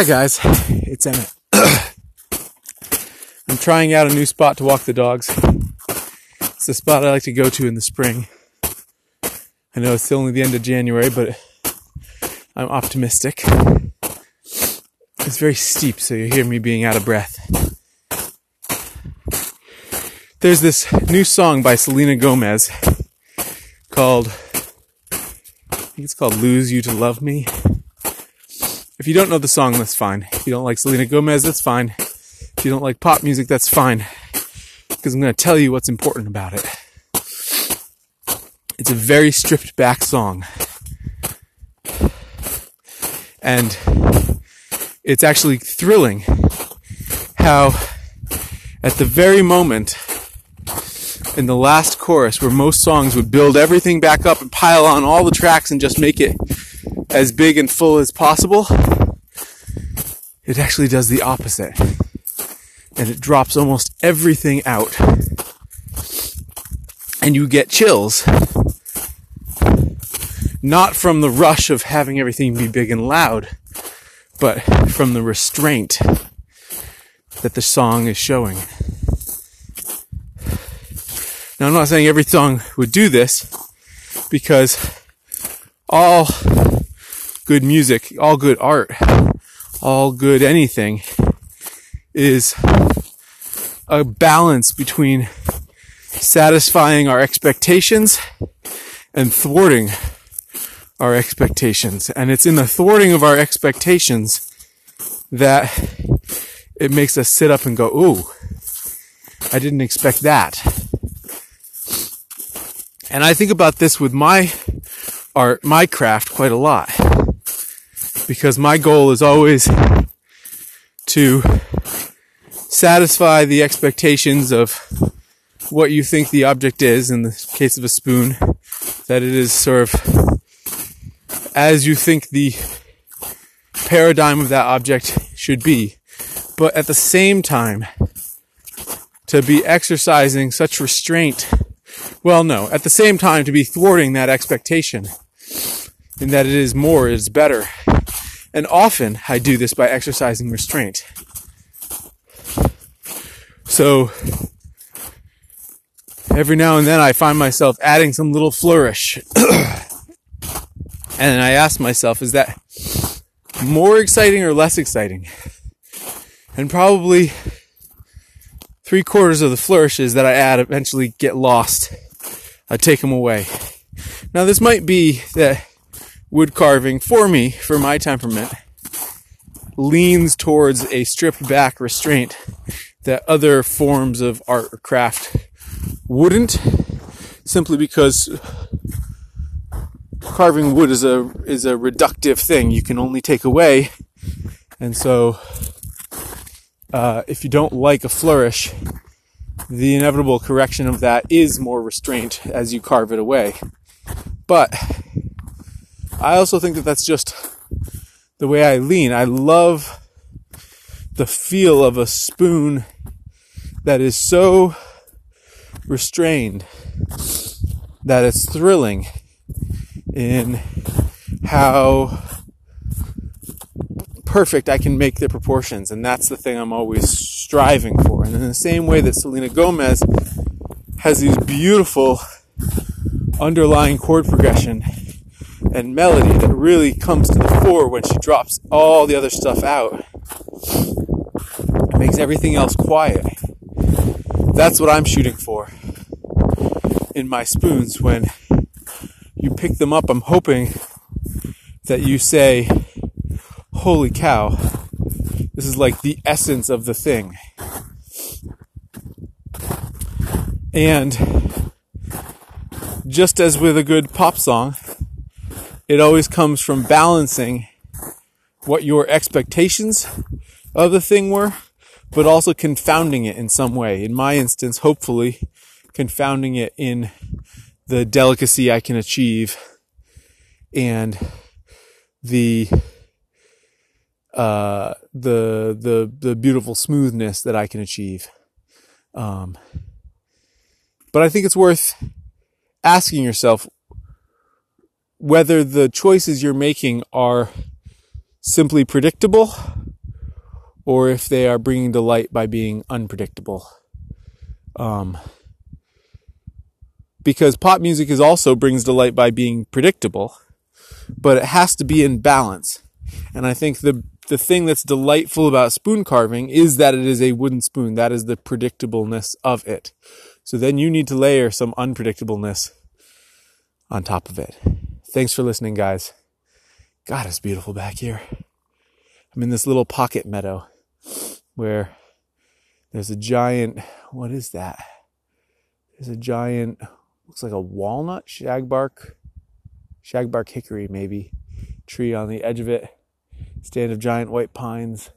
Hi guys, it's Emmett. I'm trying out a new spot to walk the dogs. It's the spot I like to go to in the spring. I know it's still only the end of January, but I'm optimistic. It's very steep, so you hear me being out of breath. There's this new song by Selena Gomez called, I think it's called Lose You to Love Me. If you don't know the song, that's fine. If you don't like Selena Gomez, that's fine. If you don't like pop music, that's fine. Because I'm going to tell you what's important about it. It's a very stripped back song. And it's actually thrilling how at the very moment in the last chorus where most songs would build everything back up and pile on all the tracks and just make it as big and full as possible, it actually does the opposite. And it drops almost everything out. And you get chills. Not from the rush of having everything be big and loud, but from the restraint that the song is showing. Now, I'm not saying every song would do this, because all good music, all good art, all good anything is a balance between satisfying our expectations and thwarting our expectations. And it's in the thwarting of our expectations that it makes us sit up and go, ooh, I didn't expect that. And I think about this with my art, my craft quite a lot because my goal is always to satisfy the expectations of what you think the object is in the case of a spoon that it is sort of as you think the paradigm of that object should be. But at the same time to be exercising such restraint well no at the same time to be thwarting that expectation in that it is more is better and often I do this by exercising restraint. So every now and then I find myself adding some little flourish. and I ask myself, is that more exciting or less exciting? And probably three quarters of the flourishes that I add eventually get lost. I take them away. Now this might be that wood carving for me, for my temperament, leans towards a stripped back restraint that other forms of art or craft wouldn't, simply because carving wood is a is a reductive thing. You can only take away, and so uh, if you don't like a flourish, the inevitable correction of that is more restraint as you carve it away. But I also think that that's just the way I lean. I love the feel of a spoon that is so restrained that it's thrilling in how perfect I can make the proportions. And that's the thing I'm always striving for. And in the same way that Selena Gomez has these beautiful underlying chord progression and melody that really comes to the fore when she drops all the other stuff out. It makes everything else quiet. That's what I'm shooting for in my spoons when you pick them up. I'm hoping that you say, Holy cow, this is like the essence of the thing. And just as with a good pop song, it always comes from balancing what your expectations of the thing were, but also confounding it in some way. In my instance, hopefully confounding it in the delicacy I can achieve and the uh, the the the beautiful smoothness that I can achieve. Um, but I think it's worth asking yourself whether the choices you're making are simply predictable or if they are bringing delight by being unpredictable. Um, because pop music is also brings delight by being predictable, but it has to be in balance. And I think the the thing that's delightful about spoon carving is that it is a wooden spoon. That is the predictableness of it. So then you need to layer some unpredictableness on top of it. Thanks for listening, guys. God, it's beautiful back here. I'm in this little pocket meadow where there's a giant, what is that? There's a giant, looks like a walnut, shagbark, shagbark hickory maybe, tree on the edge of it. Stand of giant white pines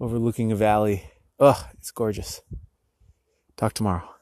overlooking a valley. Ugh, it's gorgeous. Talk tomorrow.